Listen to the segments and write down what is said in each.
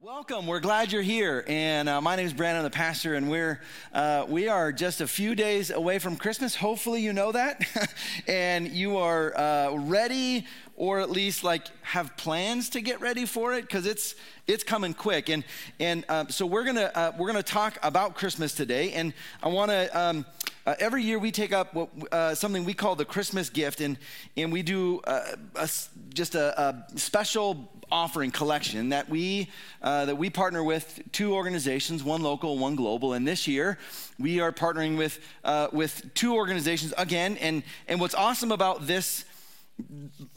Welcome. We're glad you're here, and uh, my name is Brandon, the pastor, and we're uh, we are just a few days away from Christmas. Hopefully, you know that, and you are uh, ready, or at least like have plans to get ready for it, because it's it's coming quick. And and uh, so we're gonna uh, we're gonna talk about Christmas today, and I want to. Um, uh, every year we take up what, uh, something we call the Christmas gift, and, and we do uh, a, just a, a, special offering collection that we, uh, that we partner with two organizations, one local, one global. And this year we are partnering with, uh, with two organizations again. And, and what's awesome about this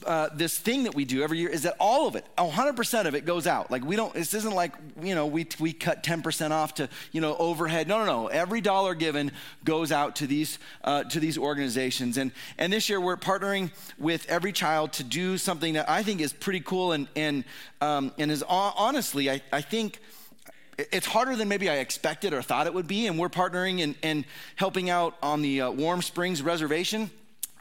uh, this thing that we do every year is that all of it, 100% of it goes out. Like we don't, this isn't like, you know, we, we cut 10% off to, you know, overhead. No, no, no. Every dollar given goes out to these, uh, to these organizations. And, and this year we're partnering with Every Child to do something that I think is pretty cool and, and, um, and is honestly, I, I think, it's harder than maybe I expected or thought it would be, and we're partnering and, and helping out on the uh, Warm Springs Reservation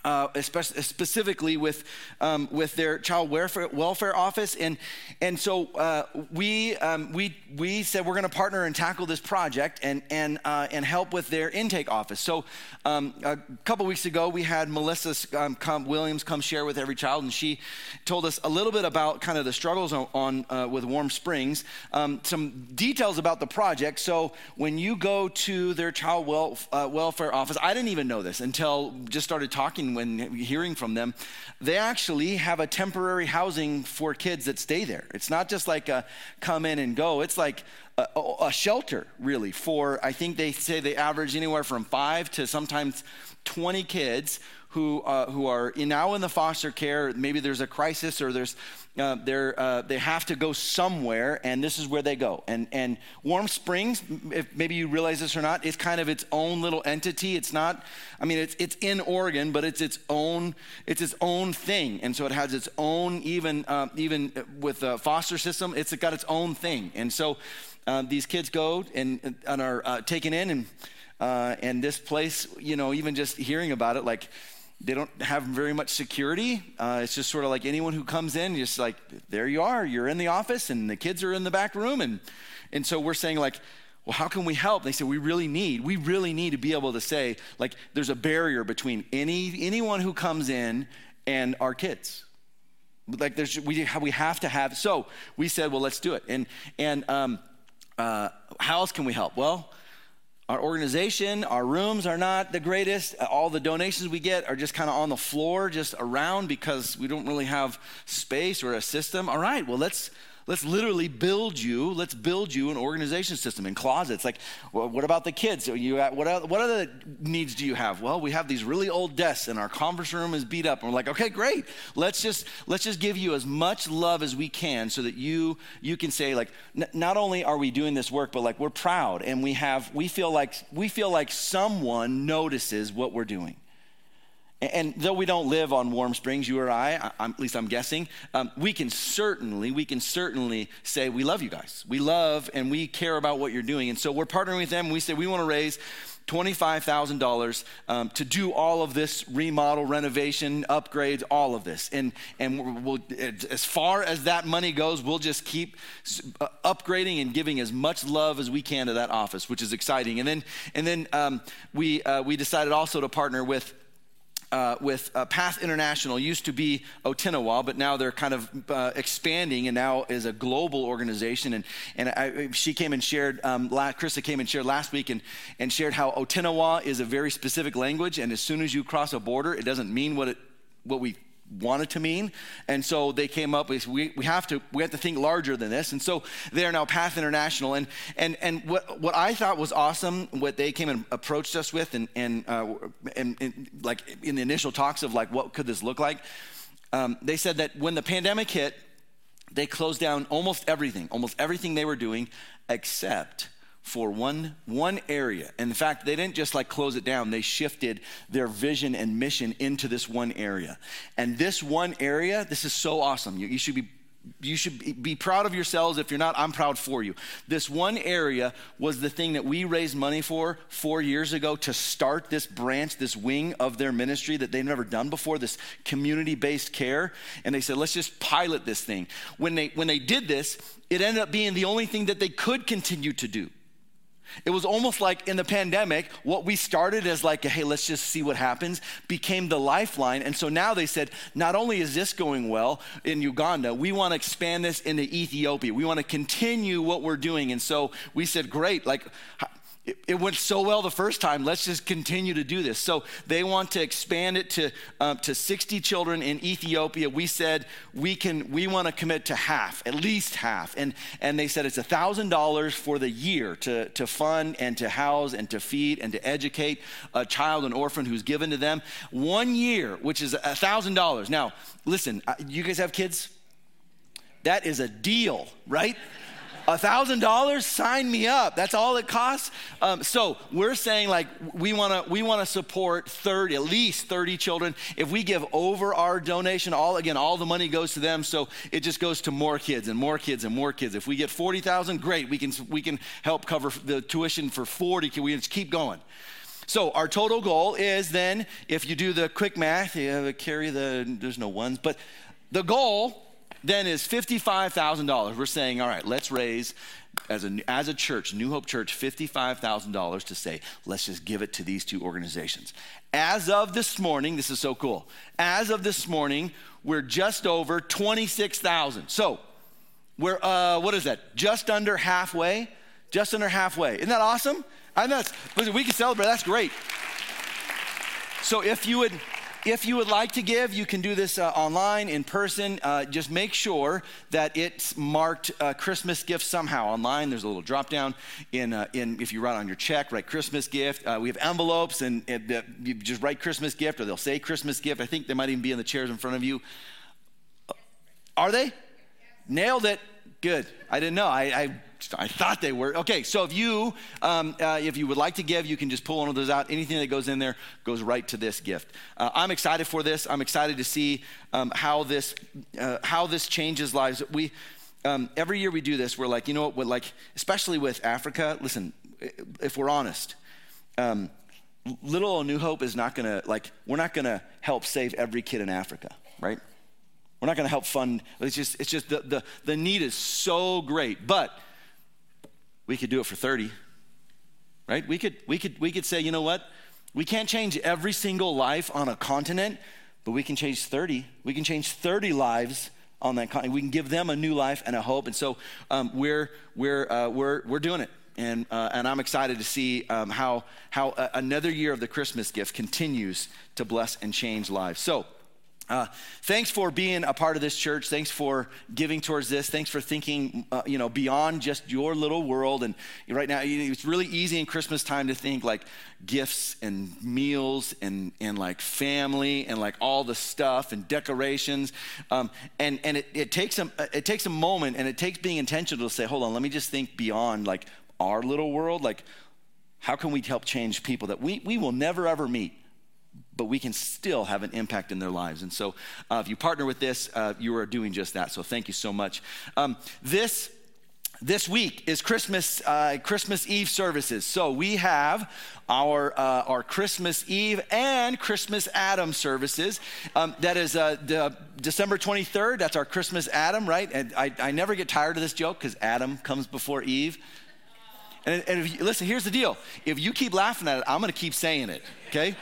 uh, especially, specifically with, um, with their child welfare, welfare office. And, and so uh, we, um, we, we said we're going to partner and tackle this project and, and, uh, and help with their intake office. So um, a couple weeks ago, we had Melissa um, come, Williams come share with every child, and she told us a little bit about kind of the struggles on, on uh, with Warm Springs, um, some details about the project. So when you go to their child uh, welfare office, I didn't even know this until just started talking when hearing from them, they actually have a temporary housing for kids that stay there. It's not just like a come in and go, it's like a, a shelter, really, for I think they say they average anywhere from five to sometimes 20 kids who, uh, who are now in the foster care. Maybe there's a crisis or there's, uh, uh, they have to go somewhere, and this is where they go. And, and Warm Springs, if maybe you realize this or not, is kind of its own little entity. It's not, I mean, it's, it's in Oregon, but it's its own, it's its own thing. And so it has its own, even, uh, even with the foster system, it's got its own thing. And so uh, these kids go and, and are uh, taken in, and, and this place, you know, even just hearing about it, like, they don't have very much security. Uh, it's just sort of like anyone who comes in, just like, there you are, you're in the office, and the kids are in the back room. And, and so we're saying, like, well, how can we help? They say, we really need, we really need to be able to say, like, there's a barrier between any anyone who comes in and our kids. Like, there's, we, we have to have, so we said, well, let's do it. And, and um, uh, how else can we help? Well, our organization, our rooms are not the greatest. All the donations we get are just kind of on the floor, just around because we don't really have space or a system. All right, well, let's Let's literally build you, let's build you an organization system in closets. Like, well, what about the kids? You, what, other, what other needs do you have? Well, we have these really old desks and our conference room is beat up. And we're like, okay, great. Let's just, let's just give you as much love as we can so that you, you can say like, n- not only are we doing this work, but like we're proud and we have, we feel like, we feel like someone notices what we're doing. And though we don't live on warm springs, you or I, I at least I'm guessing, um, we can certainly, we can certainly say we love you guys. We love and we care about what you're doing. And so we're partnering with them. We say we want to raise $25,000 um, to do all of this remodel, renovation, upgrades, all of this. And, and we'll, as far as that money goes, we'll just keep uh, upgrading and giving as much love as we can to that office, which is exciting. And then, and then um, we, uh, we decided also to partner with uh, with uh, Path International used to be Otinawa, but now they're kind of uh, expanding and now is a global organization. And, and I, she came and shared, um, Krista came and shared last week and, and shared how Otinawa is a very specific language. And as soon as you cross a border, it doesn't mean what, it, what we wanted to mean. And so they came up with we, we have to we have to think larger than this. And so they are now Path International. And and and what what I thought was awesome, what they came and approached us with, and and uh, and, and, like in the initial talks of like what could this look like, um, they said that when the pandemic hit, they closed down almost everything, almost everything they were doing, except for one one area. And in fact, they didn't just like close it down. They shifted their vision and mission into this one area. And this one area, this is so awesome. You, you should be you should be proud of yourselves. If you're not, I'm proud for you. This one area was the thing that we raised money for four years ago to start this branch, this wing of their ministry that they've never done before, this community based care. And they said, let's just pilot this thing. When they, when they did this, it ended up being the only thing that they could continue to do. It was almost like in the pandemic, what we started as like, a, hey, let's just see what happens, became the lifeline. And so now they said, not only is this going well in Uganda, we want to expand this into Ethiopia. We want to continue what we're doing. And so we said, great, like, it, went so well the first time. Let's just continue to do this. So they want to expand it to um, to 60 children in Ethiopia. We said we can we want to commit to half, at least half, and and they said it's a thousand dollars for the year to to fund and to house and to feed and to educate a child, an orphan who's given to them one year, which is a thousand dollars. Now, listen, uh, you guys have kids. That is a deal, right? A thousand dollars, sign me up. That's all it costs. Um, so we're saying like we want to we want to support 30, at least 30 children. If we give over our donation, all again, all the money goes to them. So it just goes to more kids and more kids and more kids. If we get 40,000, great. We can we can help cover the tuition for 40. Can we just keep going? So our total goal is then, if you do the quick math, you have to carry the there's no ones, but the goal then is $55,000. We're saying, all right, let's raise as a, as a church, New Hope Church, $55,000 to say, let's just give it to these two organizations. As of this morning, this is so cool. As of this morning, we're just over 26,000. So we're, uh, what is that? Just under halfway. Just under halfway. Isn't that awesome? Know that's, we can celebrate. That's great. So if you would if you would like to give, you can do this uh, online, in person. Uh, just make sure that it's marked uh, Christmas gift somehow online. There's a little drop down in, uh, in if you write on your check, write Christmas gift. Uh, we have envelopes, and, and you just write Christmas gift, or they'll say Christmas gift. I think they might even be in the chairs in front of you. Are they? Nailed it. Good. I didn't know. I, I I thought they were. Okay, so if you um, uh, if you would like to give, you can just pull one of those out. Anything that goes in there goes right to this gift. Uh, I'm excited for this. I'm excited to see um, how this uh, how this changes lives. We um, every year we do this. We're like, you know what? like especially with Africa. Listen, if we're honest. Um, little New Hope is not gonna like we're not gonna help save every kid in Africa, right? We're not gonna help fund. It's just it's just the the, the need is so great, but we could do it for 30 right? We could we could we could say you know what? We can't change every single life on a continent but we can change 30 we can change 30 lives on that continent. We can give them a new life and a hope. And so um, we're we're uh, we're we're doing it. And, uh, and I'm excited to see um, how, how uh, another year of the Christmas gift continues to bless and change lives. So, uh, thanks for being a part of this church. Thanks for giving towards this. Thanks for thinking, uh, you know, beyond just your little world. And right now, it's really easy in Christmas time to think like gifts and meals and, and like family and like all the stuff and decorations. Um, and and it, it takes a it takes a moment and it takes being intentional to say, hold on, let me just think beyond like our little world. Like, how can we help change people that we we will never ever meet? But we can still have an impact in their lives. And so, uh, if you partner with this, uh, you are doing just that. So, thank you so much. Um, this this week is Christmas uh, Christmas Eve services. So we have our uh, our Christmas Eve and Christmas Adam services. Um, that is uh, the December 23rd. That's our Christmas Adam, right? And I, I never get tired of this joke because Adam comes before Eve. And, and if you, listen, here's the deal: if you keep laughing at it, I'm going to keep saying it. Okay.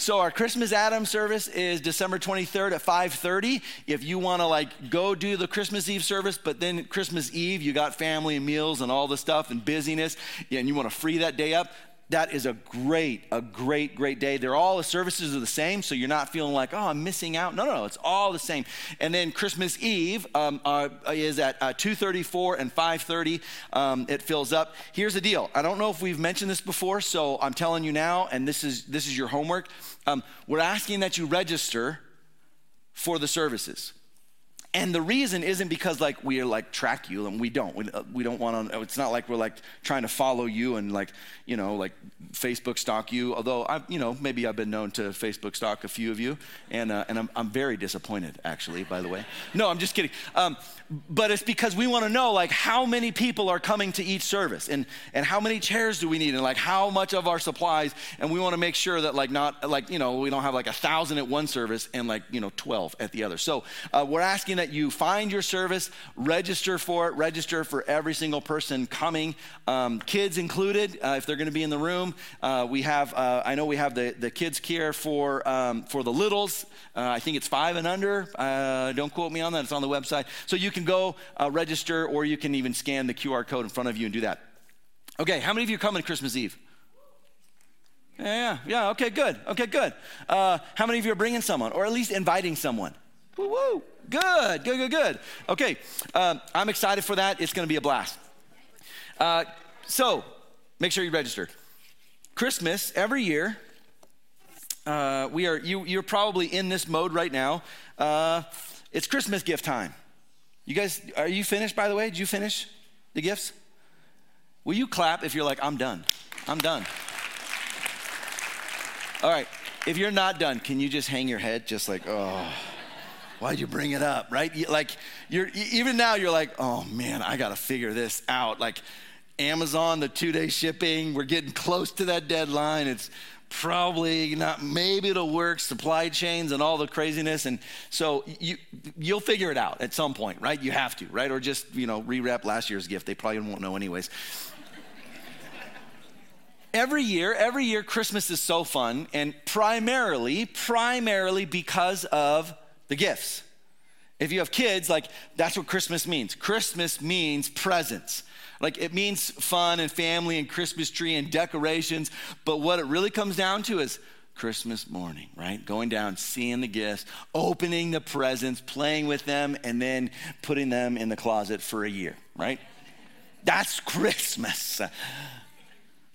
So our Christmas Adam service is December 23rd at 5:30. If you want to like go do the Christmas Eve service, but then Christmas Eve you got family and meals and all the stuff and busyness, and you want to free that day up, that is a great, a great, great day. They're all the services are the same, so you're not feeling like, oh, I'm missing out. No, no, no, it's all the same. And then Christmas Eve um, uh, is at uh, 2:34 and 5:30. Um, it fills up. Here's the deal. I don't know if we've mentioned this before, so I'm telling you now, and this is this is your homework. Um, we're asking that you register for the services. And the reason isn't because like we are like track you and we don't. We, uh, we don't want to, it's not like we're like trying to follow you and like, you know, like Facebook stalk you. Although I, you know, maybe I've been known to Facebook stalk a few of you and, uh, and I'm, I'm very disappointed actually, by the way. No, I'm just kidding. Um, but it's because we want to know like how many people are coming to each service and, and how many chairs do we need and like how much of our supplies. And we want to make sure that like not like, you know, we don't have like a thousand at one service and like, you know, 12 at the other. So uh, we're asking that you find your service, register for it, register for every single person coming, um, kids included, uh, if they're going to be in the room. Uh, we have, uh, I know we have the, the kids care for, um, for the littles. Uh, I think it's five and under. Uh, don't quote me on that, it's on the website. So you can go register or you can even scan the QR code in front of you and do that. Okay, how many of you come on Christmas Eve? Yeah, yeah, okay, good, okay, good. Uh, how many of you are bringing someone, or at least inviting someone? Woo woo. Good, good, good, good. Okay, um, I'm excited for that. It's going to be a blast. Uh, so, make sure you register. Christmas every year. Uh, we are you. You're probably in this mode right now. Uh, it's Christmas gift time. You guys, are you finished? By the way, did you finish the gifts? Will you clap if you're like, I'm done? I'm done. All right. If you're not done, can you just hang your head, just like, oh why'd you bring it up, right? Like, you're even now, you're like, oh man, I got to figure this out. Like, Amazon, the two day shipping, we're getting close to that deadline. It's probably not, maybe it'll work, supply chains and all the craziness. And so you, you'll figure it out at some point, right? You have to, right? Or just, you know, rewrap last year's gift. They probably won't know, anyways. every year, every year, Christmas is so fun, and primarily, primarily because of the gifts. If you have kids, like that's what Christmas means. Christmas means presents. Like it means fun and family and Christmas tree and decorations. But what it really comes down to is Christmas morning, right? Going down, seeing the gifts, opening the presents, playing with them, and then putting them in the closet for a year, right? That's Christmas.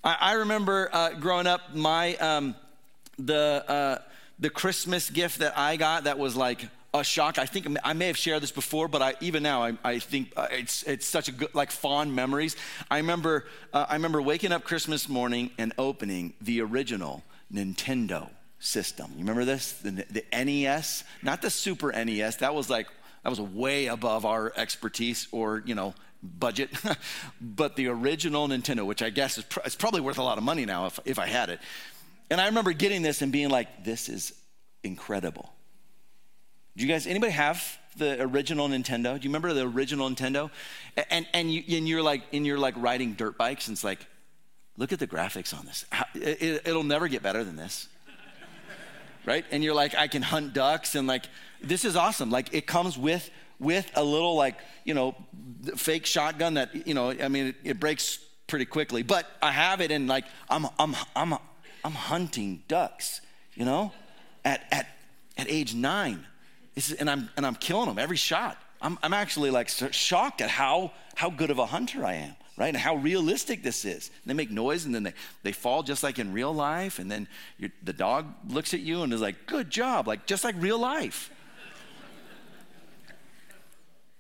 I, I remember uh, growing up, my um, the uh, the Christmas gift that I got that was like a shock. I think I may have shared this before, but I, even now, I, I think uh, it's, it's such a good, like fond memories. I remember, uh, I remember waking up Christmas morning and opening the original Nintendo system. You remember this? The, the NES, not the Super NES. That was like, that was way above our expertise or, you know, budget. but the original Nintendo, which I guess is pr- it's probably worth a lot of money now if, if I had it. And I remember getting this and being like, this is incredible. Do you guys, anybody have the original Nintendo? Do you remember the original Nintendo? And, and, you, and you're like, and you're like riding dirt bikes and it's like, look at the graphics on this. It, it'll never get better than this. right? And you're like, I can hunt ducks and like, this is awesome. Like it comes with, with a little like, you know, fake shotgun that, you know, I mean, it, it breaks pretty quickly, but I have it and like, I'm, I'm, I'm, I'm hunting ducks, you know, at, at, at age nine. and, I'm, and I'm killing them every shot. I'm, I'm actually like shocked at how, how good of a hunter I am, right? And how realistic this is. They make noise and then they, they fall just like in real life. And then the dog looks at you and is like, good job, like just like real life.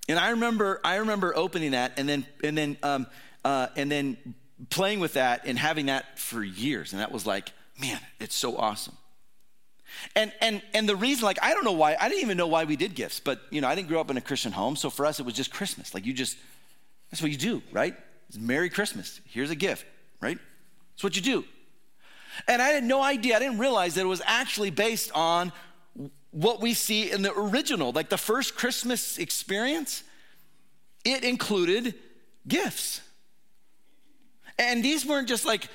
and I remember, I remember opening that and then, and then, um, uh, and then playing with that and having that for years. And that was like, man, it's so awesome. And and and the reason, like, I don't know why, I didn't even know why we did gifts, but you know, I didn't grow up in a Christian home, so for us it was just Christmas. Like you just that's what you do, right? It's Merry Christmas. Here's a gift, right? That's what you do. And I had no idea, I didn't realize that it was actually based on what we see in the original, like the first Christmas experience. It included gifts. And these weren't just like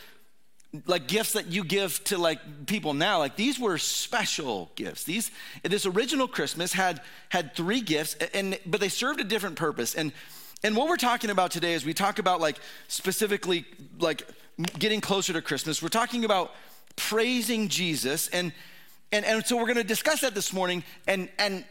like gifts that you give to like people now. Like these were special gifts. These this original christmas had had three gifts and but they served a different purpose. And and what we're talking about today is we talk about like specifically like getting closer to christmas. We're talking about praising jesus. And and and so we're going to discuss that this morning. And and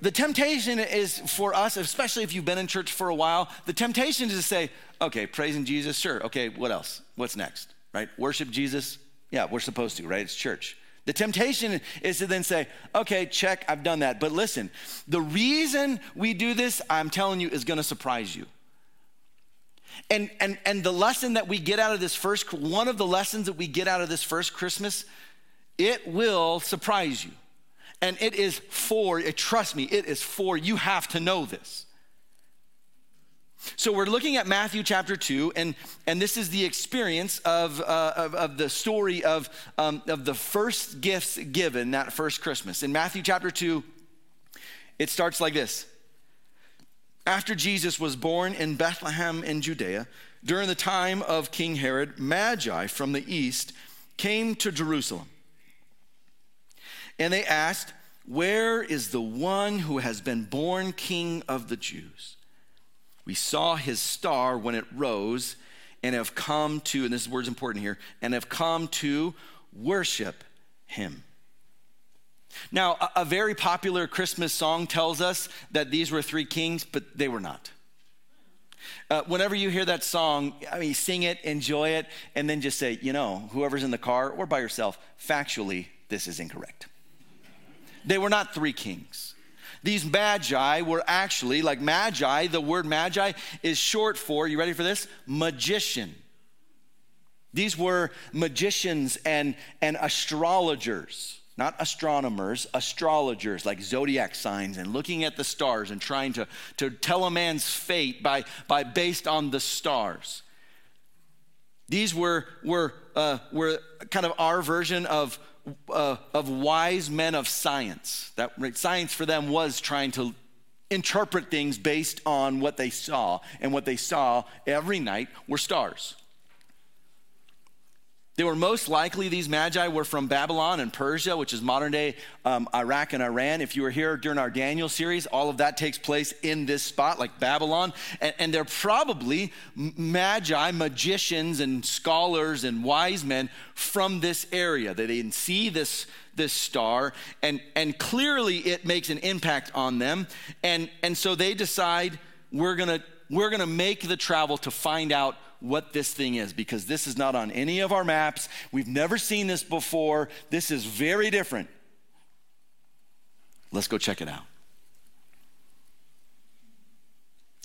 the temptation is for us, especially if you've been in church for a while, the temptation is to say, okay, praising Jesus, sure. Okay, what else? What's next? Right? Worship Jesus? Yeah, we're supposed to, right? It's church. The temptation is to then say, okay, check, I've done that. But listen, the reason we do this, I'm telling you, is gonna surprise you. And, and, and the lesson that we get out of this first, one of the lessons that we get out of this first Christmas, it will surprise you. And it is for, it. trust me, it is for, you have to know this. So we're looking at Matthew chapter 2, and, and this is the experience of, uh, of, of, the story of, um, of the first gifts given that first Christmas. In Matthew chapter 2, it starts like this After Jesus was born in Bethlehem in Judea, during the time of King Herod, Magi from the east came to Jerusalem. And they asked, Where is the one who has been born king of the Jews? We saw his star when it rose and have come to, and this word's important here, and have come to worship him. Now, a, very popular Christmas song tells us that these were three kings, but they were not. Uh, whenever you hear that song, I mean, sing it, enjoy it, and then just say, you know, whoever's in the car or by yourself, factually, this is incorrect. They were not three kings. These magi were actually, like magi, the word magi is short for, you ready for this? Magician. These were magicians and, and astrologers, not astronomers, astrologers, like zodiac signs and looking at the stars and trying to, to tell a man's fate by, by based on the stars. These were, were, uh, were kind of our version of uh, of wise men of science. That science for them was trying to interpret things based on what they saw, and what they saw every night were stars. They were most likely, these magi were from Babylon and Persia, which is modern day um, Iraq and Iran. If you were here during our Daniel series, all of that takes place in this spot, like Babylon. And, and they're probably magi, magicians, and scholars and wise men from this area. They didn't see this, this star, and, and clearly it makes an impact on them. And, and so they decide we're gonna, we're gonna make the travel to find out what this thing is because this is not on any of our maps. We've never seen this before. This is very different. Let's go check it out.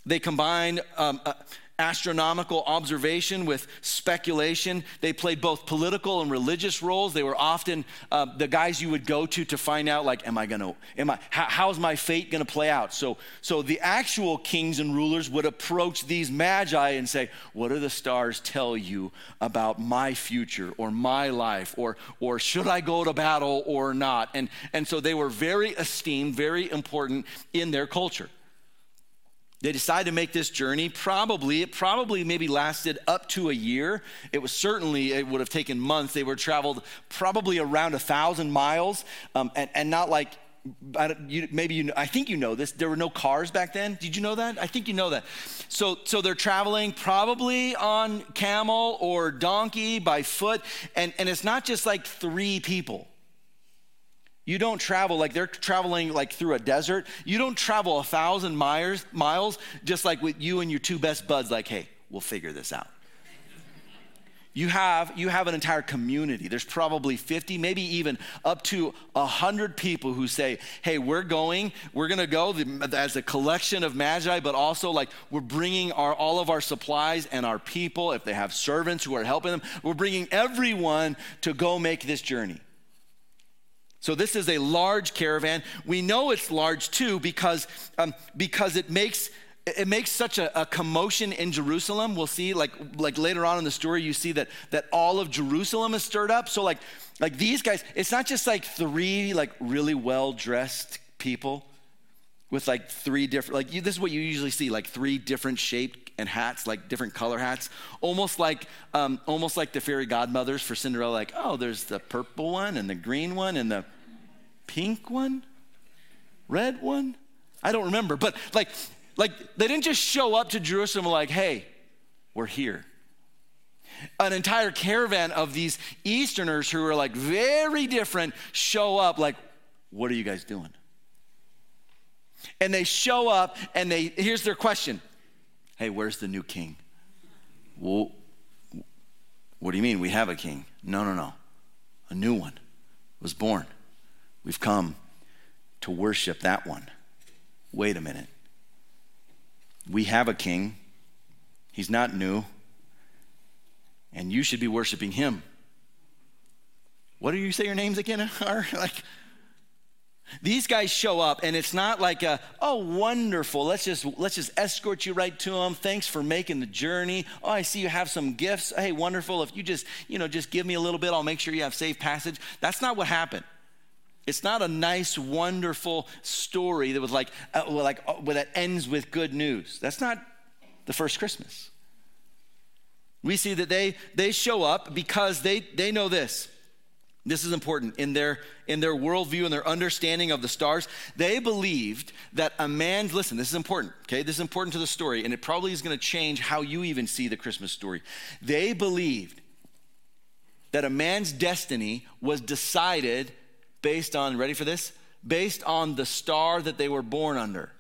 They combine um, uh, astronomical observation with speculation. They played both political and religious roles. They were often uh, the guys you would go to to find out, like, am I gonna, am I, how, how's my fate gonna play out? So, so the actual kings and rulers would approach these magi and say, what do the stars tell you about my future or my life or, or should I go to battle or not? And, and so they were very esteemed, very important in their culture. They decided to make this journey. Probably, it probably maybe lasted up to a year. It was certainly, it would have taken months. They were traveled probably around a thousand miles um, and, and not like you, maybe you I think you know this. There were no cars back then. Did you know that? I think you know that. So, so they're traveling probably on camel or donkey by foot, and, and it's not just like three people. You don't travel like they're traveling like through a desert. You don't travel a thousand miles, miles just like with you and your two best buds, like, hey, we'll figure this out. You have, you have an entire community. There's probably 50, maybe even up to 100 people who say, hey, we're going, we're gonna go as a collection of magi, but also like we're bringing our, all of our supplies and our people, if they have servants who are helping them, we're bringing everyone to go make this journey. So this is a large caravan. We know it's large too because, um, because it makes it makes such a, a, commotion in Jerusalem. We'll see, like, like later on in the story, you see that that all of Jerusalem is stirred up. So like, like these guys, it's not just like three like really well dressed people with like three different like you, this is what you usually see like three different shaped and hats like different color hats. Almost like um, almost like the fairy godmothers for cinderella like oh there's the purple one and the green one and the pink one red one. I don't remember but like like they didn't just show up to jerusalem like hey we're here. An entire caravan of these easterners who are like very different show up like what are you guys doing and they show up and they, here's their question Hey, where's the new king? Well, what do you mean? We have a king. No, no, no. A new one. was born. We've come to worship that one. Wait a minute. We have a king, he's not new, and you should be worshiping him. What do you say your names again are? like, these guys show up and it's not like a, oh wonderful. Let's just let's just escort you right to them thanks for making the journey. Oh i see you have some gifts. Hey wonderful. If you just you know just give me a little bit i'll make sure you have safe passage. That's not what happened. It's not a nice wonderful story that was like uh, like uh, that ends with good news. That's not the first christmas. We see that they they show up because they they know this this is important in their in their worldview and their understanding of the stars. They believed that a man's listen. This is important. Okay, this is important to the story, and it probably is going to change how you even see the Christmas story. They believed that a man's destiny was decided based on ready for this based on the star that they were born under.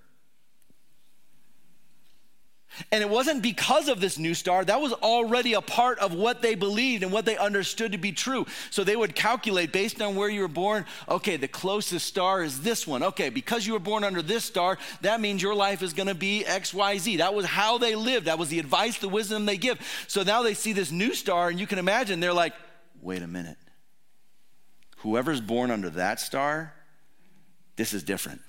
And it wasn't because of this new star, that was already a part of what they believed and what they understood to be true. So they would calculate based on where you were born okay, the closest star is this one. Okay, because you were born under this star, that means your life is gonna be XYZ. That was how they lived, that was the advice, the wisdom they give. So now they see this new star, and you can imagine they're like, wait a minute. Whoever's born under that star, this is different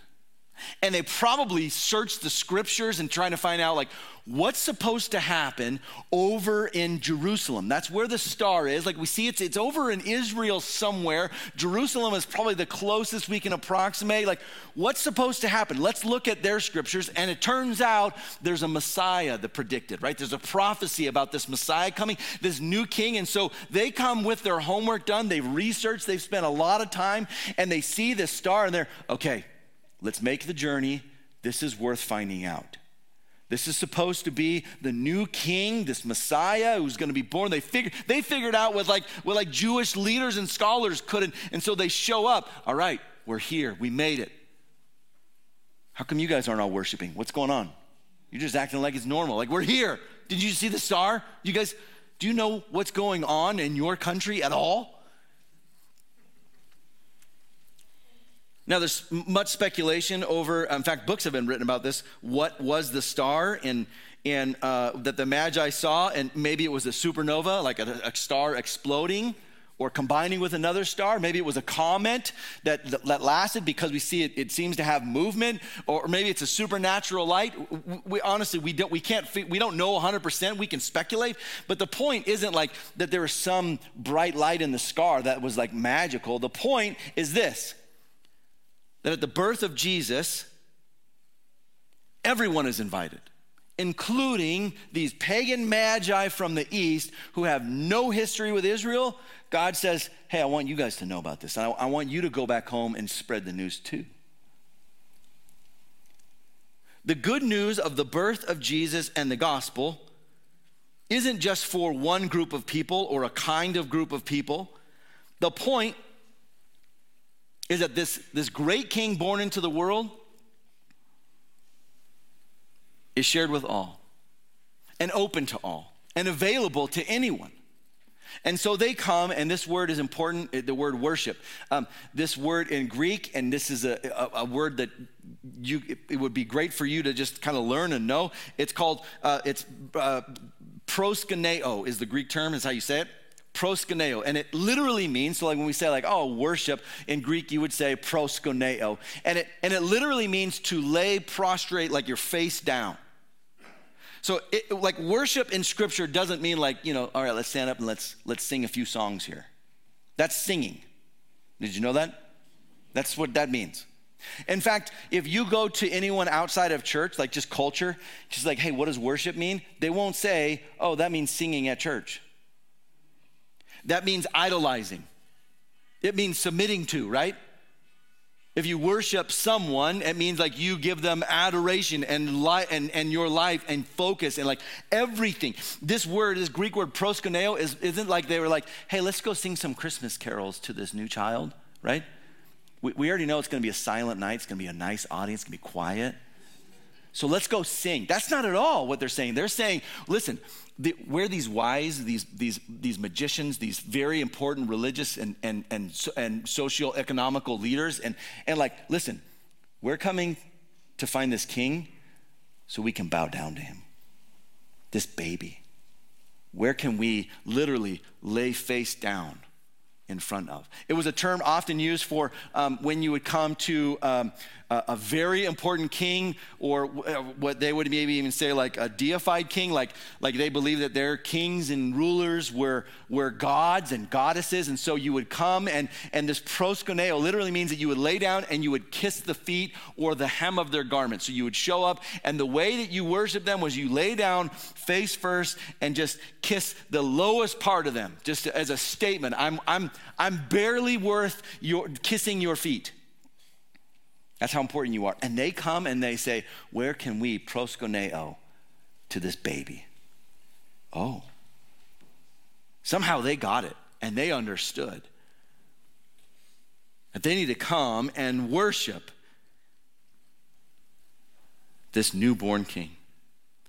and they probably searched the scriptures and trying to find out like what's supposed to happen over in Jerusalem. That's where the star is. Like we see it's it's over in Israel somewhere. Jerusalem is probably the closest we can approximate. Like what's supposed to happen? Let's look at their scriptures and it turns out there's a Messiah that predicted, right? There's a prophecy about this Messiah coming, this new king and so they come with their homework done. They've researched, they've spent a lot of time and they see this star and they're okay, Let's make the journey. This is worth finding out. This is supposed to be the new king, this Messiah who's going to be born. They figured they figured out what like what like Jewish leaders and scholars couldn't, and so they show up. All right, we're here. We made it. How come you guys aren't all worshiping? What's going on? You're just acting like it's normal. Like we're here. Did you see the star? You guys, do you know what's going on in your country at all? Now, there's much speculation over, in fact, books have been written about this. What was the star and, and uh, that the Magi saw? And maybe it was a supernova, like a, a, star exploding or combining with another star. Maybe it was a comet that, that lasted because we see it, it seems to have movement, or maybe it's a supernatural light. We, honestly, we don't, we can't, we don't know 100%. We can speculate, but the point isn't like that there was some bright light in the scar that was like magical. The point is this that at the birth of Jesus, everyone is invited, including these pagan magi from the east who have no history with Israel. God says, Hey, I want you guys to know about this. I, I want you to go back home and spread the news too. The good news of the birth of Jesus and the gospel isn't just for one group of people or a kind of group of people. The point is that this, this great king born into the world is shared with all and open to all and available to anyone. And so they come, and this word is important the word worship. Um, this word in Greek, and this is a, a, a word that you, it would be great for you to just kind of learn and know. It's called, uh, it's uh, is the Greek term, is how you say it proskuneo. And it literally means so like when we say like oh worship in greek you would say proskuneo. And it and it literally means to lay prostrate like your face down. So it, like worship in scripture doesn't mean like you know all right let's stand up and let's let's sing a few songs here. That's singing. Did you know that? That's what that means. In fact, if you go to anyone outside of church, like just culture, just like, hey, what does worship mean? They won't say, oh, that means singing at church. That means idolizing, it means submitting to, right? If you worship someone, it means like you give them adoration and, li- and, and your life and focus and like everything. This word, this Greek word proskuneo, is, isn't like they were like, hey, let's go sing some Christmas carols to this new child, right? We, we already know it's gonna be a silent night, it's gonna be a nice audience, it's gonna be quiet. So let's go sing. That's not at all what they're saying. They're saying, listen, the, we're these wise, these, these, these magicians, these very important religious and, and, and, and socio-economical leaders. And, and like, listen, we're coming to find this king so we can bow down to him. This baby. Where can we literally lay face down in front of? It was a term often used for um, when you would come to um, a, very important king, or uh, what they would maybe even say like a deified king, like, like they believe that their kings and rulers were, were gods and goddesses. And so you would come, and, and this proskuneo literally means that you would lay down and you would kiss the feet or the hem of their garment. So you would show up, and the way that you worship them was you lay down face first and just kiss the lowest part of them, just as a statement. I'm, I'm, I'm barely worth your, kissing your feet. That's how important you are. And they come and they say, Where can we proskuneo to this baby? Oh. Somehow they got it and they understood that they need to come and worship this newborn king.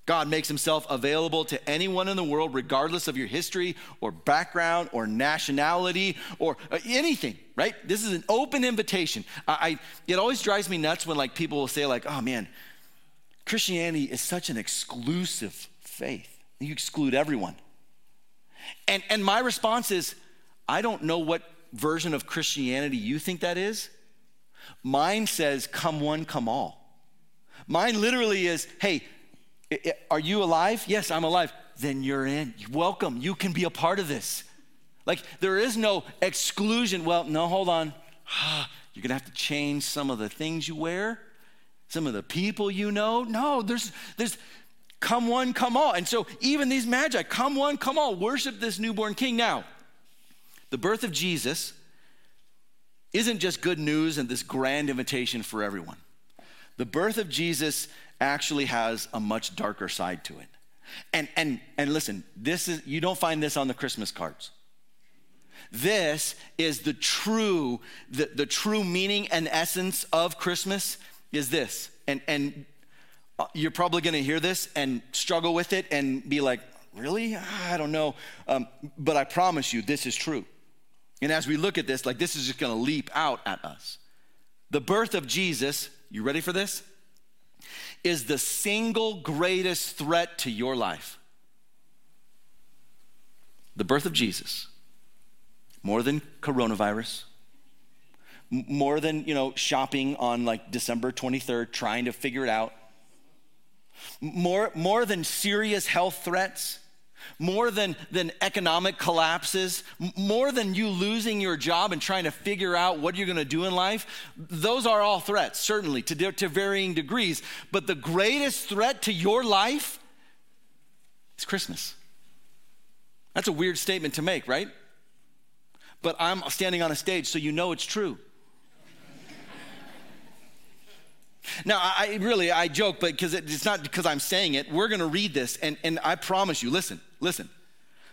God makes himself available to anyone in the world, regardless of your history or background or nationality or uh, anything, right? This is an open invitation. I, I, it always drives me nuts when like people will say like, oh man, Christianity is such an exclusive faith. You exclude everyone. And, and my response is, I don't know what version of Christianity you think that is. Mine says, come one, come all. Mine literally is, hey, are you alive? Yes, I'm alive. Then you're in. Welcome. You can be a part of this. Like there is no exclusion. Well, no, hold on. You're going to have to change some of the things you wear, some of the people you know. No, there's there's come one, come all. And so even these magi, come one, come all, worship this newborn king. Now, the birth of Jesus isn't just good news and this grand invitation for everyone. The birth of Jesus actually has a much darker side to it. And and and listen, this is you don't find this on the Christmas cards. This is the true the, the true meaning and essence of Christmas is this. And and uh, you're probably going to hear this and struggle with it and be like, really? I don't know. Um, but I promise you, this is true. And as we look at this, like this is just going to leap out at us. The birth of Jesus, you ready for this? Is the single greatest threat to your life. The birth of Jesus, more than coronavirus, more than, you know, shopping on like December 23rd, trying to figure it out, more, more than serious health threats more than, than economic collapses, more than you losing your job and trying to figure out what you're going to do in life, those are all threats, certainly, to, to varying degrees. But the greatest threat to your life is Christmas. That's a weird statement to make, right? But I'm standing on a stage, so you know it's true. Now, I really, I joke, but because it's not because I'm saying it. We're going to read this, and, and I promise you, listen, listen.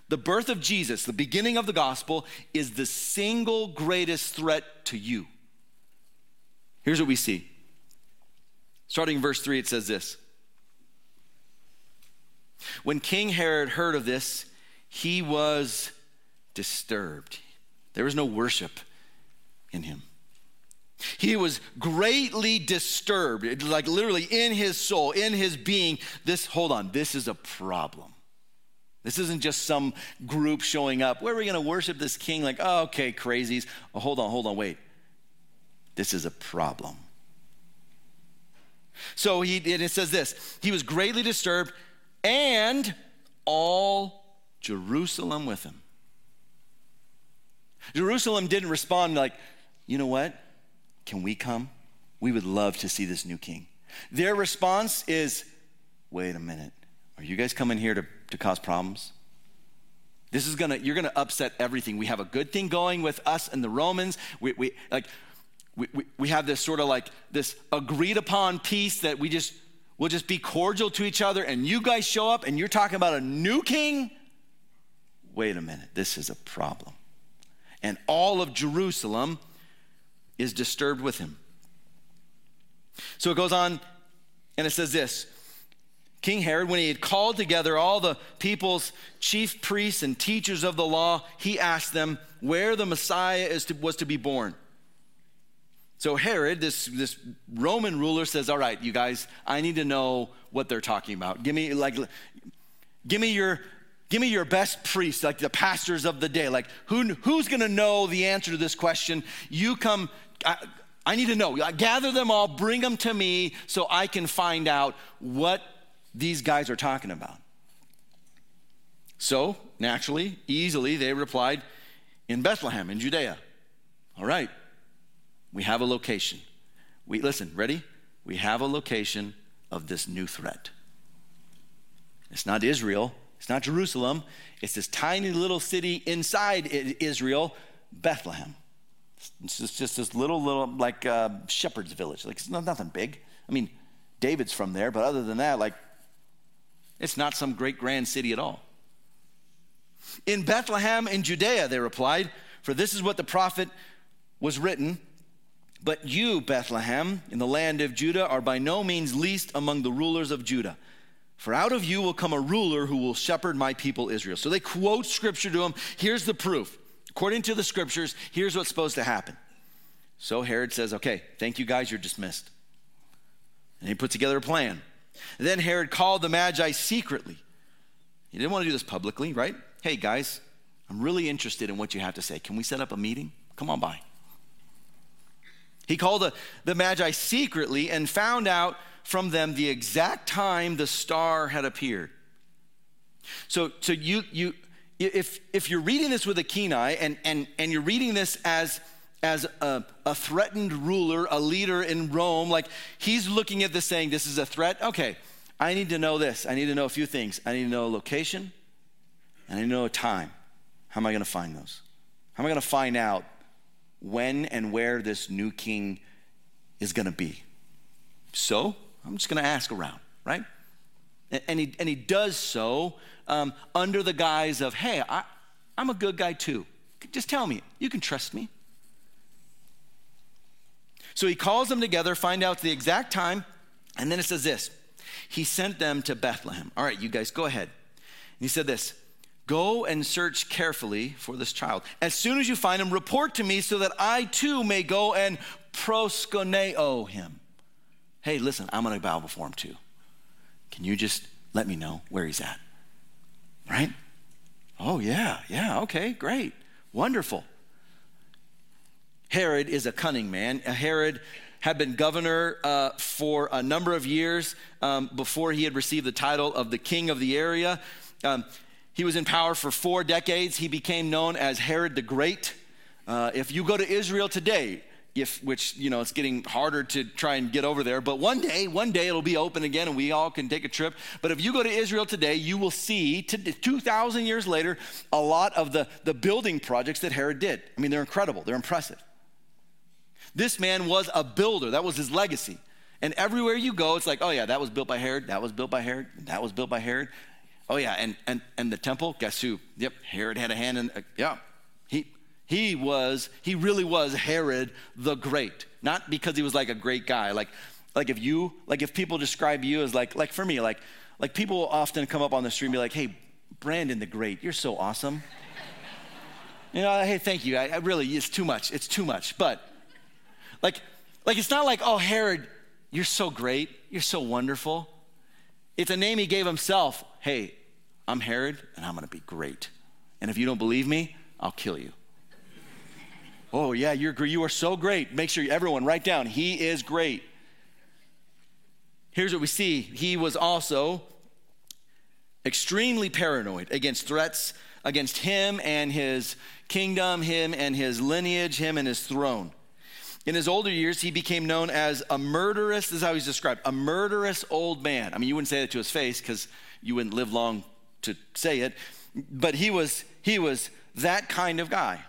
The birth of Jesus, the beginning of the gospel, is the single greatest threat to you. Here's what we see. Starting in verse 3, it says this When King Herod heard of this, he was disturbed. There was no worship in him. He was greatly disturbed, like literally in his soul, in his being. This, hold on, this is a problem. This isn't just some group showing up. Where are we going to worship this king? Like, oh, okay, crazies. Oh, hold on, hold on, wait. This is a problem. So he, and it says this He was greatly disturbed, and all Jerusalem with him. Jerusalem didn't respond like, you know what? Can we come? We would love to see this new king. Their response is, Wait a minute. Are you guys coming here to, to cause problems? This is gonna, you're gonna upset everything. We have a good thing going with us and the Romans. We, we like, we, we, we have this sort of like this agreed upon peace that we just, we'll just be cordial to each other. And you guys show up and you're talking about a new king? Wait a minute, this is a problem. And all of Jerusalem is disturbed with him. So it goes on And it says this King Herod, when he had called together all the people's chief priests and teachers of the law, he asked them where the Messiah is to, was to be born. So Herod, this, this Roman ruler, says, All right, you guys, I need to know what they're talking about. Give me like give me your give me your best priests, like the pastors of the day. Like who, who's gonna know the answer to this question? You come, I, I need to know. Gather them all, bring them to me so I can find out what these guys are talking about. So, naturally, easily, they replied, in Bethlehem, in Judea. All right, we have a location. We listen, ready? We have a location of this new threat. It's not Israel, it's not Jerusalem, it's this tiny little city inside Israel, Bethlehem. It's just, just this little, little, like uh, shepherd's village. Like, it's nothing big. I mean, David's from there, but other than that, like, it's not some great grand city at all. In Bethlehem in Judea, they replied, for this is what the prophet was written. But you, Bethlehem, in the land of Judah, are by no means least among the rulers of Judah. For out of you will come a ruler who will shepherd my people Israel. So they quote scripture to him. Here's the proof. According to the scriptures, here's what's supposed to happen. So Herod says, Okay, thank you guys, you're dismissed. And he put together a plan. Then Herod called the Magi secretly. He didn't want to do this publicly, right? Hey, guys, I'm really interested in what you have to say. Can we set up a meeting? Come on by. He called the, the Magi secretly and found out from them the exact time the star had appeared. So, so you, you, if, if you're reading this with a keen eye and, and, and you're reading this as as a, a, threatened ruler, a leader in Rome. Like he's looking at this saying, This is a threat. Okay, I need to know this. I need to know a few things. I need to know a location, and I need to know a time. How am I going to find those? How am I going to find out when and where this new king is going to be? So I'm just going to ask around, right? And, and, he, and he does so um, under the guise of, Hey, I, I'm a good guy too. Just tell me, you can trust me. So he calls them together, find out the exact time, and then it says this He sent them to Bethlehem. All right, you guys, go ahead. And he said this Go and search carefully for this child. As soon as you find him, report to me so that I too may go and proskuneo him. Hey, listen, I'm going to bow before him too. Can you just let me know where he's at? Right? Oh, yeah, yeah, okay, great, wonderful. Herod is a cunning man. Herod had been governor uh, for a number of years um, before he had received the title of the king of the area. Um, he was in power for four decades. He became known as Herod the Great. Uh, if you go to Israel today, if which you know it's getting harder to try and get over there. But one day one day it'll be open again and we all can take a trip. But if you go to israel today you will see 2000 years later a lot of the, the building projects that herod did. I mean they're incredible. They're impressive. This man was a builder, that was his legacy. And everywhere you go, it's like, oh yeah, that was built by Herod, that was built by Herod, that was built by Herod. Oh yeah, and and and the temple, guess who? Yep, Herod had a hand in. Uh, yeah, he he was he really was Herod the Great. Not because he was like a great guy, like like if you like if people describe you as like like for me like like people often come up on the street and be like, hey, Brandon the Great, you're so awesome. you know, hey, thank you. I, I really, it's too much. It's too much. But like, like it's not like, oh, Herod, you're so great, you're so wonderful. It's a name he gave himself. Hey, I'm Herod, and I'm gonna be great. And if you don't believe me, I'll kill you. Oh, yeah, you're you are so great. Make sure everyone write down, he is great. Here's what we see. He was also extremely paranoid against threats against him and his kingdom, him and his lineage, him and his throne. In his older years, he became known as a murderous, this is how he's described, a murderous old man. I mean, you wouldn't say that to his face because you wouldn't live long to say it, but he was, he was that kind of guy.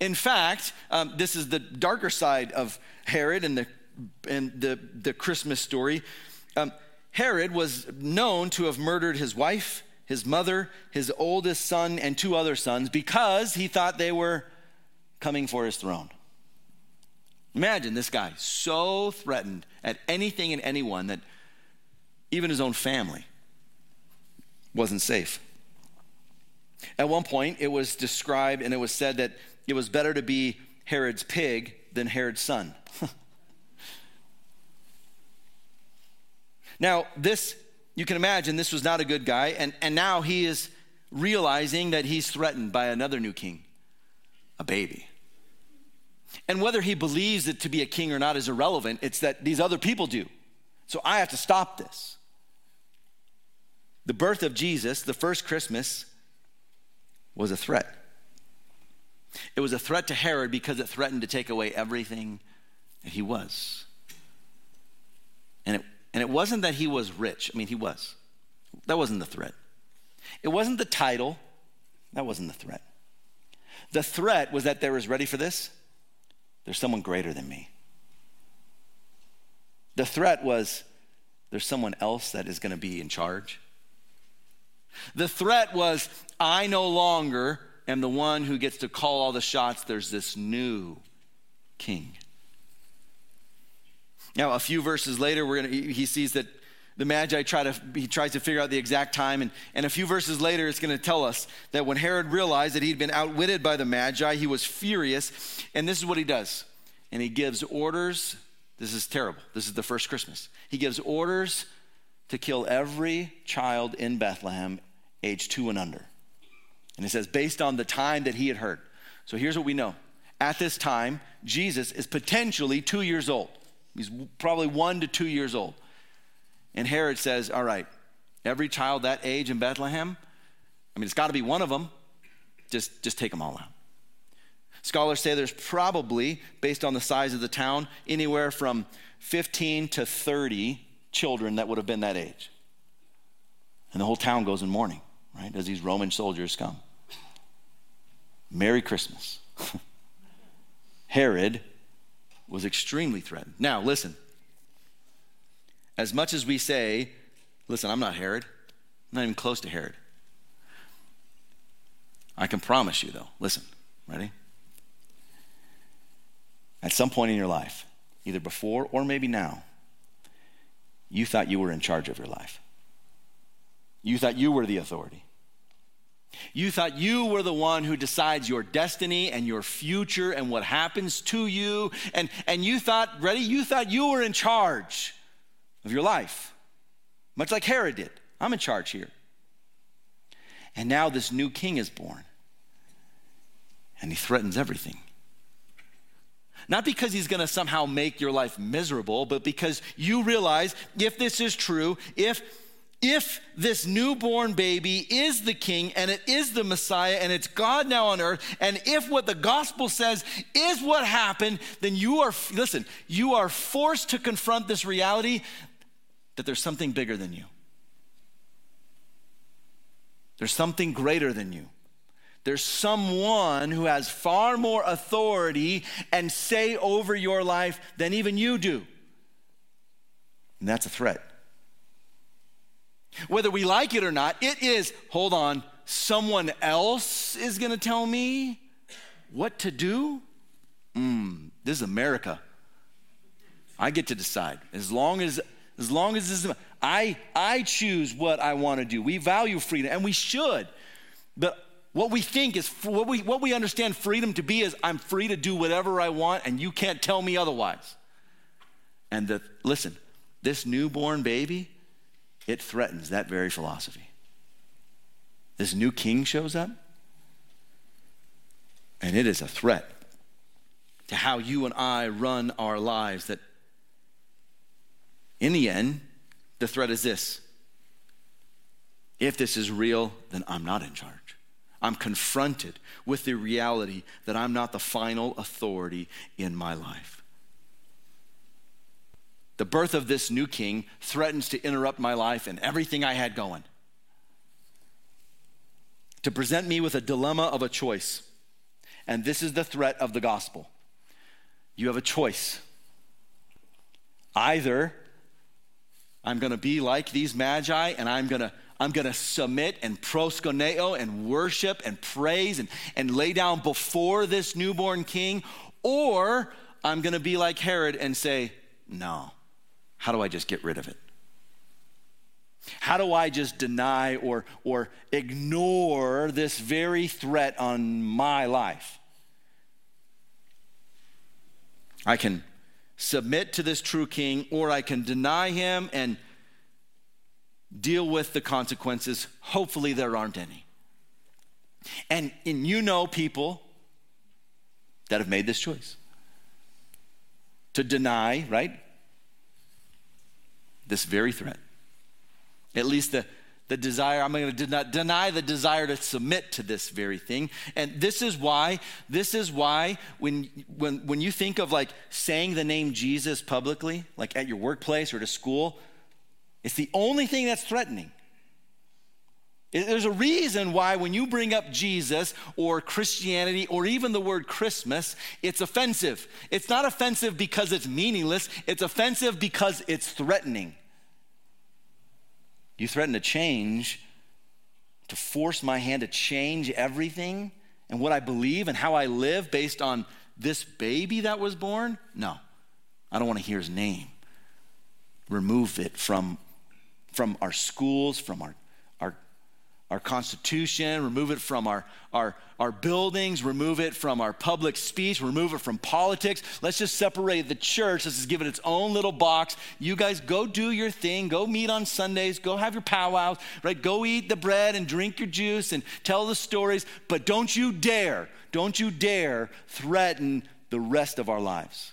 In fact, um, this is the darker side of Herod and the, and the, the Christmas story. Um, Herod was known to have murdered his wife, his mother, his oldest son, and two other sons because he thought they were coming for his throne. Imagine this guy so threatened at anything and anyone that even his own family wasn't safe. At one point, it was described and it was said that it was better to be Herod's pig than Herod's son. now, this, you can imagine, this was not a good guy, and, and now he is realizing that he's threatened by another new king, a baby. And whether he believes it to be a king or not is irrelevant. It's that these other people do. So I have to stop this. The birth of Jesus, the first Christmas, was a threat. It was a threat to Herod because it threatened to take away everything that he was. And it, and it wasn't that he was rich. I mean, he was. That wasn't the threat. It wasn't the title. That wasn't the threat. The threat was that there was, ready for this? There's someone greater than me. The threat was there's someone else that is going to be in charge. The threat was I no longer am the one who gets to call all the shots. There's this new king. Now, a few verses later, we're gonna, he sees that the Magi try to, he tries to figure out the exact time. And, and a few verses later, it's going to tell us that when Herod realized that he'd been outwitted by the Magi, he was furious. And this is what he does. And he gives orders. This is terrible. This is the first Christmas. He gives orders to kill every child in Bethlehem age two and under. And it says, based on the time that he had heard. So here's what we know. At this time, Jesus is potentially two years old. He's probably one to two years old. And Herod says, All right, every child that age in Bethlehem, I mean, it's got to be one of them. Just, just take them all out. Scholars say there's probably, based on the size of the town, anywhere from 15 to 30 children that would have been that age. And the whole town goes in mourning, right, as these Roman soldiers come. Merry Christmas. Herod was extremely threatened. Now, listen, as much as we say, listen, I'm not Herod, I'm not even close to Herod. I can promise you, though, listen, ready? At some point in your life, either before or maybe now, you thought you were in charge of your life. You thought you were the authority. You thought you were the one who decides your destiny and your future and what happens to you. And, and you thought, ready? You thought you were in charge of your life, much like Herod did. I'm in charge here. And now this new king is born, and he threatens everything. Not because he's gonna somehow make your life miserable, but because you realize if this is true, if if this newborn baby is the king and it is the Messiah and it's God now on earth, and if what the gospel says is what happened, then you are, listen, you are forced to confront this reality that there's something bigger than you. There's something greater than you. There's someone who has far more authority and say over your life than even you do. And that's a threat. Whether we like it or not, it is, hold on, someone else is gonna tell me what to do? Mm, this is America. I get to decide. As long as as long as this is, I, I choose what I want to do. We value freedom, and we should. But what we think is, what we, what we understand freedom to be is I'm free to do whatever I want, and you can't tell me otherwise. And the, listen, this newborn baby, it threatens that very philosophy. This new king shows up, and it is a threat to how you and I run our lives that in the end, the threat is this if this is real, then I'm not in charge. I'm confronted with the reality that I'm not the final authority in my life. The birth of this new king threatens to interrupt my life and everything I had going. To present me with a dilemma of a choice. And this is the threat of the gospel. You have a choice. Either I'm going to be like these magi and I'm going to I'm going to submit and proskuneo and worship and praise and, and lay down before this newborn king. Or I'm going to be like Herod and say, no, how do I just get rid of it? How do I just deny or, or ignore this very threat on my life? I can submit to this true king, or I can deny him and deal with the consequences. Hopefully, there aren't any. And, and you know people that have made this choice to deny, right? This very threat. At least the, the desire, I'm going to deny, deny the desire to submit to this very thing. And this is why, this is why when, when, when you think of like saying the name Jesus publicly, like at your workplace or to school, it's the only thing that's threatening. There's a reason why when you bring up Jesus or Christianity or even the word Christmas, it's offensive. It's not offensive because it's meaningless, it's offensive because it's threatening. You threaten to change, to force my hand to change everything and what I believe and how I live based on this baby that was born? No, I don't want to hear his name. Remove it from, from our schools, from our our Constitution, remove it from our, our, our buildings, remove it from our public speech, remove it from politics. Let's just separate the church. Let's just give it its own little box. You guys go do your thing. Go meet on Sundays. Go have your powwows, right? Go eat the bread and drink your juice and tell the stories. But don't you dare, don't you dare threaten the rest of our lives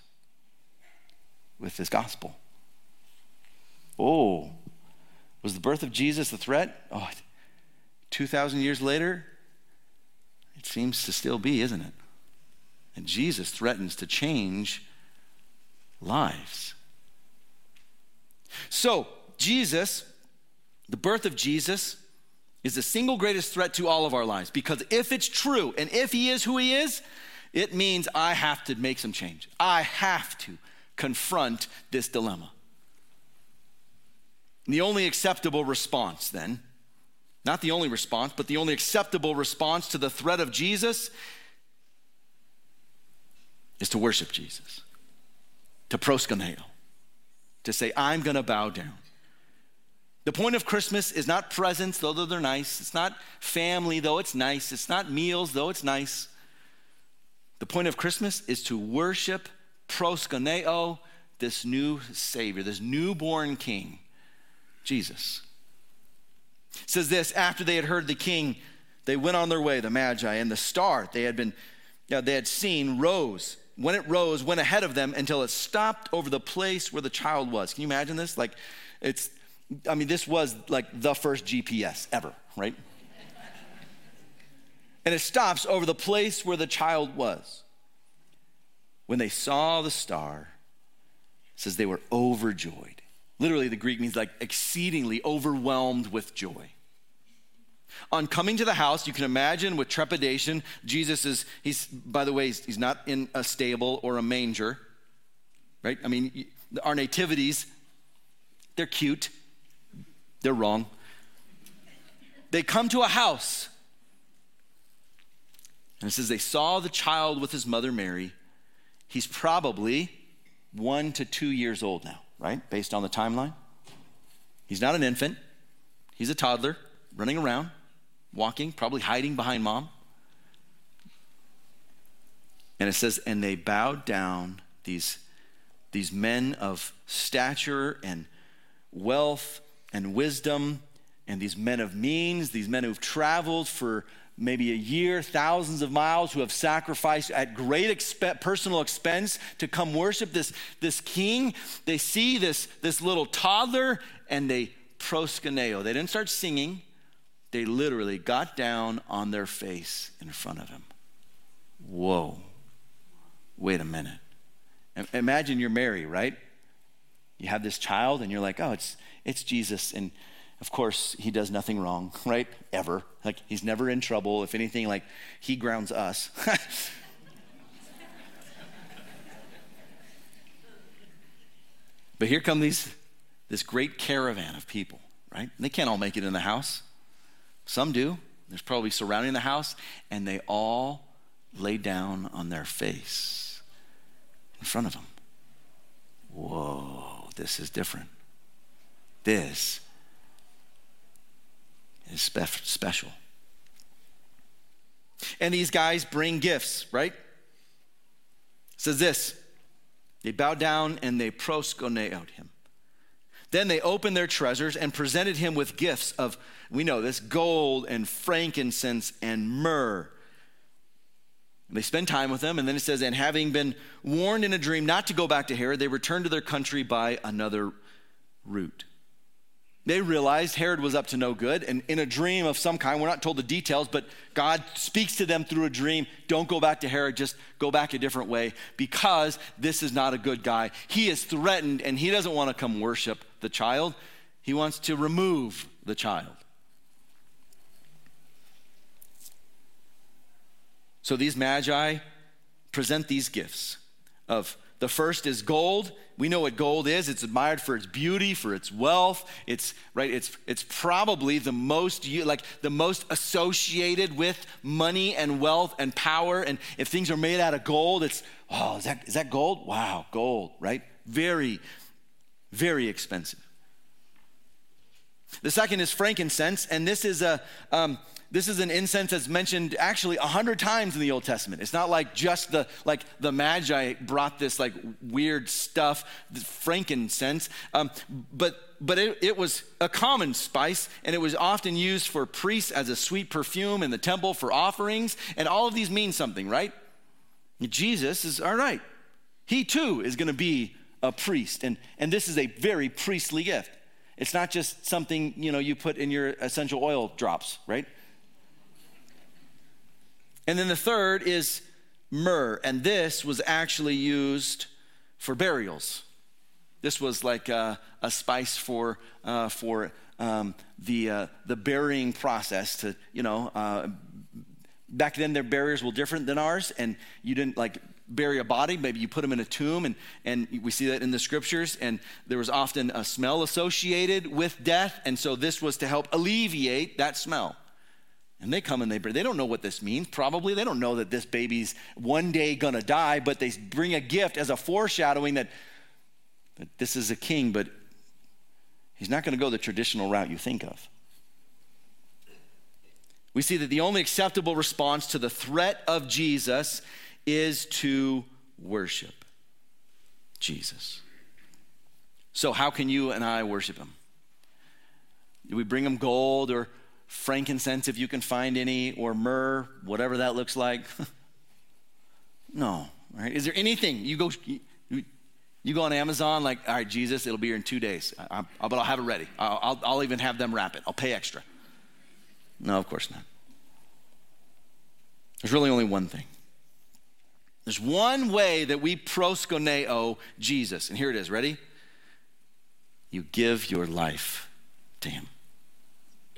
with this gospel. Oh, was the birth of Jesus the threat? Oh, 2,000 years later, it seems to still be, isn't it? And Jesus threatens to change lives. So, Jesus, the birth of Jesus, is the single greatest threat to all of our lives because if it's true and if he is who he is, it means I have to make some change. I have to confront this dilemma. The only acceptable response then not the only response, but the only acceptable response to the threat of Jesus is to worship Jesus, to proskuneo, to say, I'm going to bow down. The point of Christmas is not presents, though they're nice. It's not family, though it's nice. It's not meals, though it's nice. The point of Christmas is to worship proskuneo, this new Savior, this newborn King, Jesus. It says this after they had heard the king, they went on their way, the Magi, and the star they had been you know, they had seen rose. When it rose, went ahead of them until it stopped over the place where the child was. Can you imagine this? Like it's I mean, this was like the first GPS ever, right? and it stops over the place where the child was. When they saw the star, says they were overjoyed. Literally, the Greek means like exceedingly overwhelmed with joy. On coming to the house, you can imagine with trepidation, Jesus is, he's, by the way, he's, he's not in a stable or a manger, right? I mean, our nativities, they're cute, they're wrong. They come to a house. And it says they saw the child with his mother Mary. He's probably one to two years old now right? Based on the timeline. He's not an infant, he's a toddler running around, walking, probably hiding behind mom. And it says, and they bowed down, these, these men of stature and wealth and wisdom, and these men of means, these men who've traveled for maybe a year, thousands of miles, who have sacrificed at great exp- personal expense to come worship this, this king. They see this, this little toddler and they proskuneo. They didn't start singing, they literally got down on their face in front of him. Whoa, wait a minute. Imagine you're Mary, right? You have this child and you're like, oh, it's, it's Jesus. And of course, he does nothing wrong, right? Ever. Like, he's never in trouble. If anything, like, he grounds us. but here come these, this great caravan of people, right? And they can't all make it in the house. Some do. There's probably surrounding the house, and they all lay down on their face in front of him. Whoa, this is different. This is spe- special. And these guys bring gifts, right? It says this they bowed down and they proskuneoed him. Then they opened their treasures and presented him with gifts of, we know this, gold and frankincense and myrrh. And they spend time with him, and then it says, and having been warned in a dream not to go back to Herod, they returned to their country by another route. They realized Herod was up to no good, and in a dream of some kind, we're not told the details, but God speaks to them through a dream. Don't go back to Herod, just go back a different way because this is not a good guy. He is threatened, and he doesn't want to come worship the child, he wants to remove the child. So these magi present these gifts of the first is gold. We know what gold is. It's admired for its beauty, for its wealth. It's right. It's it's probably the most like the most associated with money and wealth and power. And if things are made out of gold, it's oh, is that is that gold? Wow, gold, right? Very, very expensive. The second is frankincense, and this is a um, this is an incense that's mentioned actually a hundred times in the Old Testament. It's not like just the like the Magi brought this like weird stuff, frankincense, um, but but it, it, was a common spice, and it was often used for priests as a sweet perfume in the temple for offerings, and all of these mean something, right? Jesus is all right. He too is going to be a priest, and and this is a very priestly gift. It's not just something you know you put in your essential oil drops, right? And then the third is myrrh, and this was actually used for burials. This was like a, a spice for, uh, for um, the, uh, the burying process to, you know, uh, back then their burials were different than ours, and you didn't like bury a body, maybe you put them in a tomb, and, and we see that in the scriptures, and there was often a smell associated with death, and so this was to help alleviate that smell. And they come and they bring, they don't know what this means. Probably they don't know that this baby's one day gonna die, but they bring a gift as a foreshadowing that, that this is a king, but he's not gonna go the traditional route you think of. We see that the only acceptable response to the threat of Jesus is to worship Jesus. So, how can you and I worship him? Do we bring him gold or frankincense if you can find any, or myrrh, whatever that looks like? no, right? Is there anything you go you, go on Amazon like, all right, Jesus, it'll be here in two days, I, I, but I'll have it ready. I'll, I'll, I'll even have them wrap it. I'll pay extra. No, of course not. There's really only one thing. There's one way that we proskuneo Jesus, and here it is. Ready? You give your life to Him.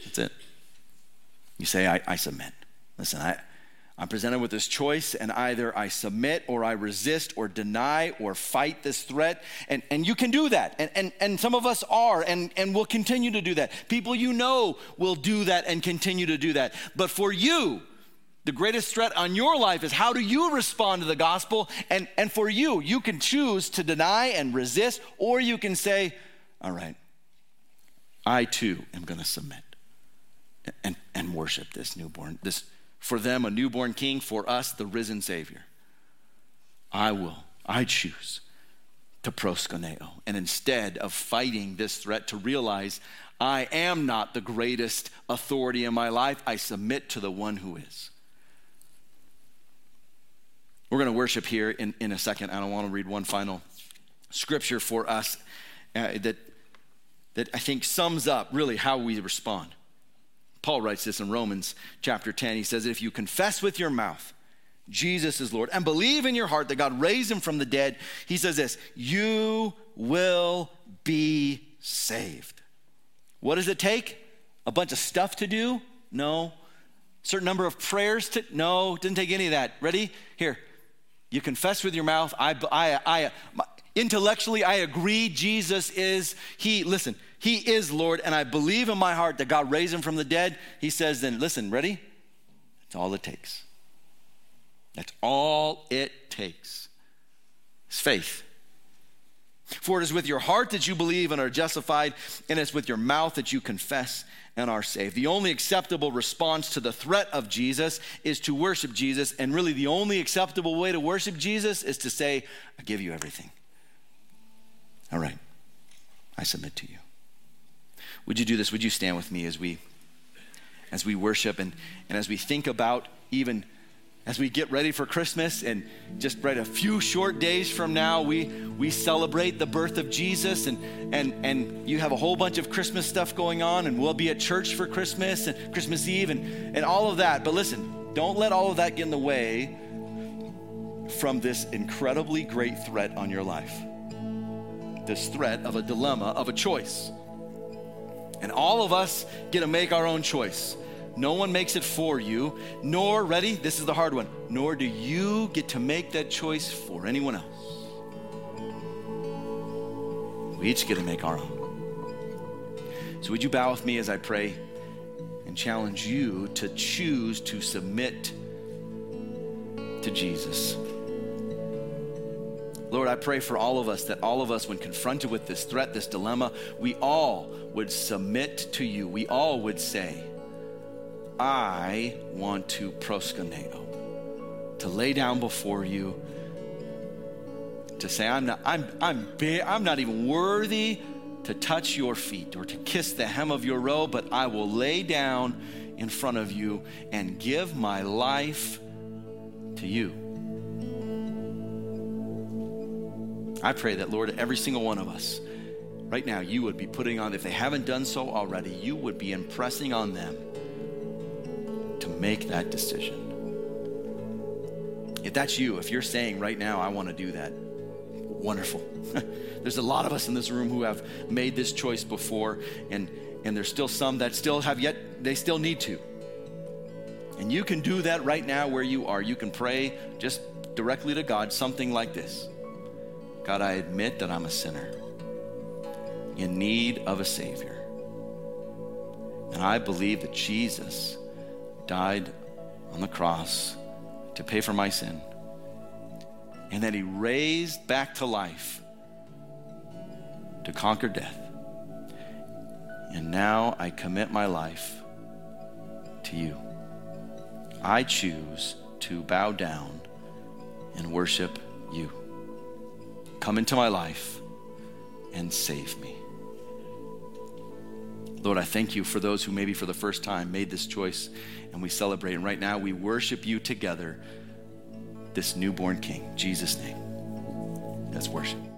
That's it. You say, I, I submit. Listen, I, I'm presented with this choice, and either I submit or I resist or deny or fight this threat. And, and you can do that. And, and, and some of us are and, and will continue to do that. People you know will do that and continue to do that. But for you, the greatest threat on your life is how do you respond to the gospel? And, and for you, you can choose to deny and resist, or you can say, All right, I too am going to submit and, and worship this newborn, this for them a newborn king, for us the risen Savior. I will, I choose to proskuneo. And instead of fighting this threat, to realize I am not the greatest authority in my life, I submit to the one who is. We're going to worship here in, in a second. I don't want to read one final scripture for us uh, that, that I think sums up really how we respond. Paul writes this in Romans chapter 10. He says, If you confess with your mouth Jesus is Lord and believe in your heart that God raised him from the dead, he says this, you will be saved. What does it take? A bunch of stuff to do? No. Certain number of prayers to? No, didn't take any of that. Ready? Here. You confess with your mouth. I, I, I, intellectually, I agree Jesus is, he, listen, he is Lord, and I believe in my heart that God raised him from the dead, he says, then listen, ready? That's all it takes. That's all it takes. It's faith. For it is with your heart that you believe and are justified, and it's with your mouth that you confess and are saved. The only acceptable response to the threat of Jesus is to worship Jesus, and really the only acceptable way to worship Jesus is to say, I give you everything. All right, I submit to you. Would you do this? Would you stand with me as we as we worship and, and as we think about even as we get ready for Christmas and just right a few short days from now, we, we celebrate the birth of Jesus and, and, and you have a whole bunch of Christmas stuff going on and we'll be at church for Christmas and Christmas Eve and, and all of that. But listen, don't let all of that get in the way from this incredibly great threat on your life. This threat of a dilemma, of a choice. And all of us get to make our own choice. No one makes it for you, nor, ready, this is the hard one, nor do you get to make that choice for anyone else. We each get to make our own. So, would you bow with me as I pray and challenge you to choose to submit to Jesus? Lord, I pray for all of us that all of us, when confronted with this threat, this dilemma, we all would submit to you. We all would say, I want to proskuneo, to lay down before you, to say, I'm not, I'm, I'm, I'm not even worthy to touch your feet or to kiss the hem of your robe, but I will lay down in front of you and give my life to you. I pray that, Lord, every single one of us, right now, you would be putting on, if they haven't done so already, you would be impressing on them to make that decision. If that's you, if you're saying right now, I want to do that, wonderful. there's a lot of us in this room who have made this choice before, and, and there's still some that still have yet, they still need to. And you can do that right now where you are. You can pray just directly to God something like this God, I admit that I'm a sinner in need of a Savior. And I believe that Jesus died on the cross to pay for my sin, and that he raised back to life to conquer death. And now I commit my life to you. I choose to bow down and worship you. Come into my life and save me. Lord, I thank you for those who maybe for the first time made this choice and we celebrate. And right now we worship you together, this newborn King. Jesus' name. Let's worship.